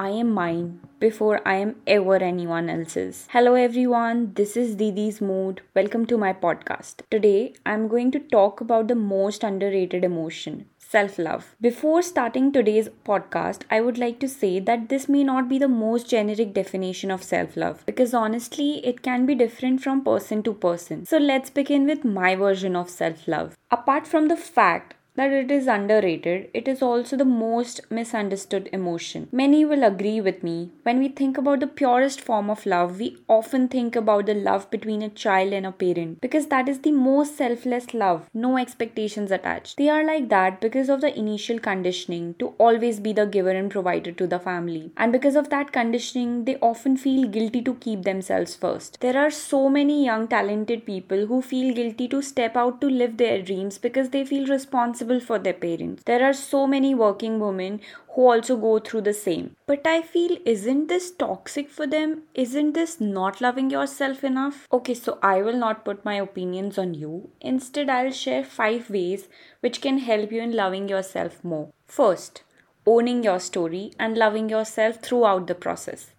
I am mine before I am ever anyone else's. Hello everyone, this is Didi's Mood. Welcome to my podcast. Today I'm going to talk about the most underrated emotion, self love. Before starting today's podcast, I would like to say that this may not be the most generic definition of self love because honestly, it can be different from person to person. So let's begin with my version of self love. Apart from the fact that it is underrated, it is also the most misunderstood emotion. Many will agree with me. When we think about the purest form of love, we often think about the love between a child and a parent because that is the most selfless love, no expectations attached. They are like that because of the initial conditioning to always be the giver and provider to the family. And because of that conditioning, they often feel guilty to keep themselves first. There are so many young, talented people who feel guilty to step out to live their dreams because they feel responsible responsible for their parents. There are so many working women who also go through the same. But I feel, isn't this toxic for them? Isn't this not loving yourself enough? Okay, so I will not put my opinions on you. Instead, I'll share five ways which can help you in loving yourself more. First, owning your story and loving yourself throughout the process.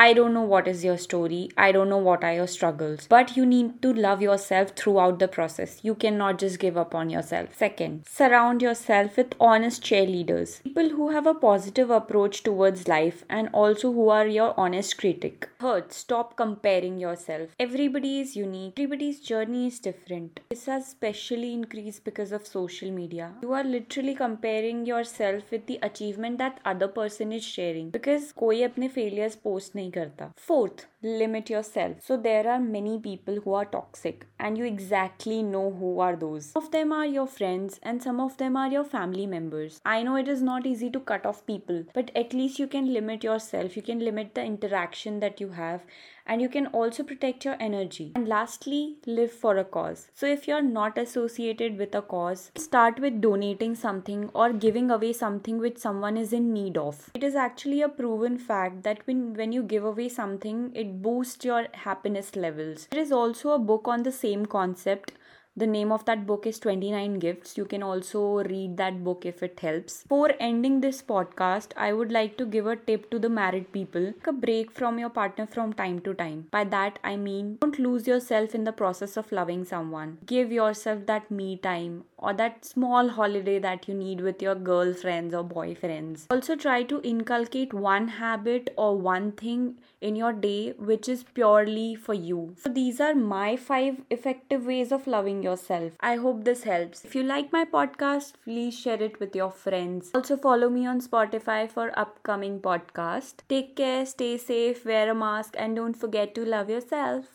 I don't know what is your story. I don't know what are your struggles. But you need to love yourself throughout the process. You cannot just give up on yourself. Second, surround yourself with honest cheerleaders. People who have a positive approach towards life and also who are your honest critic. Third, stop comparing yourself. Everybody is unique. Everybody's journey is different. This has especially increased because of social media. You are literally comparing yourself with the achievement that other person is sharing because कोई अपने failures post नहीं करता fourth limit your self so there are many people who are toxic and you exactly know who are those of them are your friends and some of them are your family members i know it is not easy to cut off people but at least you can limit yourself you can limit the interaction that you have and you can also protect your energy. And lastly, live for a cause. So if you're not associated with a cause, start with donating something or giving away something which someone is in need of. It is actually a proven fact that when, when you give away something, it boosts your happiness levels. There is also a book on the same concept the name of that book is 29 Gifts. You can also read that book if it helps. For ending this podcast, I would like to give a tip to the married people. Take a break from your partner from time to time. By that, I mean don't lose yourself in the process of loving someone. Give yourself that me time or that small holiday that you need with your girlfriends or boyfriends. Also, try to inculcate one habit or one thing in your day which is purely for you. So, these are my five effective ways of loving yourself. I hope this helps. If you like my podcast, please share it with your friends. Also follow me on Spotify for upcoming podcast. Take care, stay safe, wear a mask and don't forget to love yourself.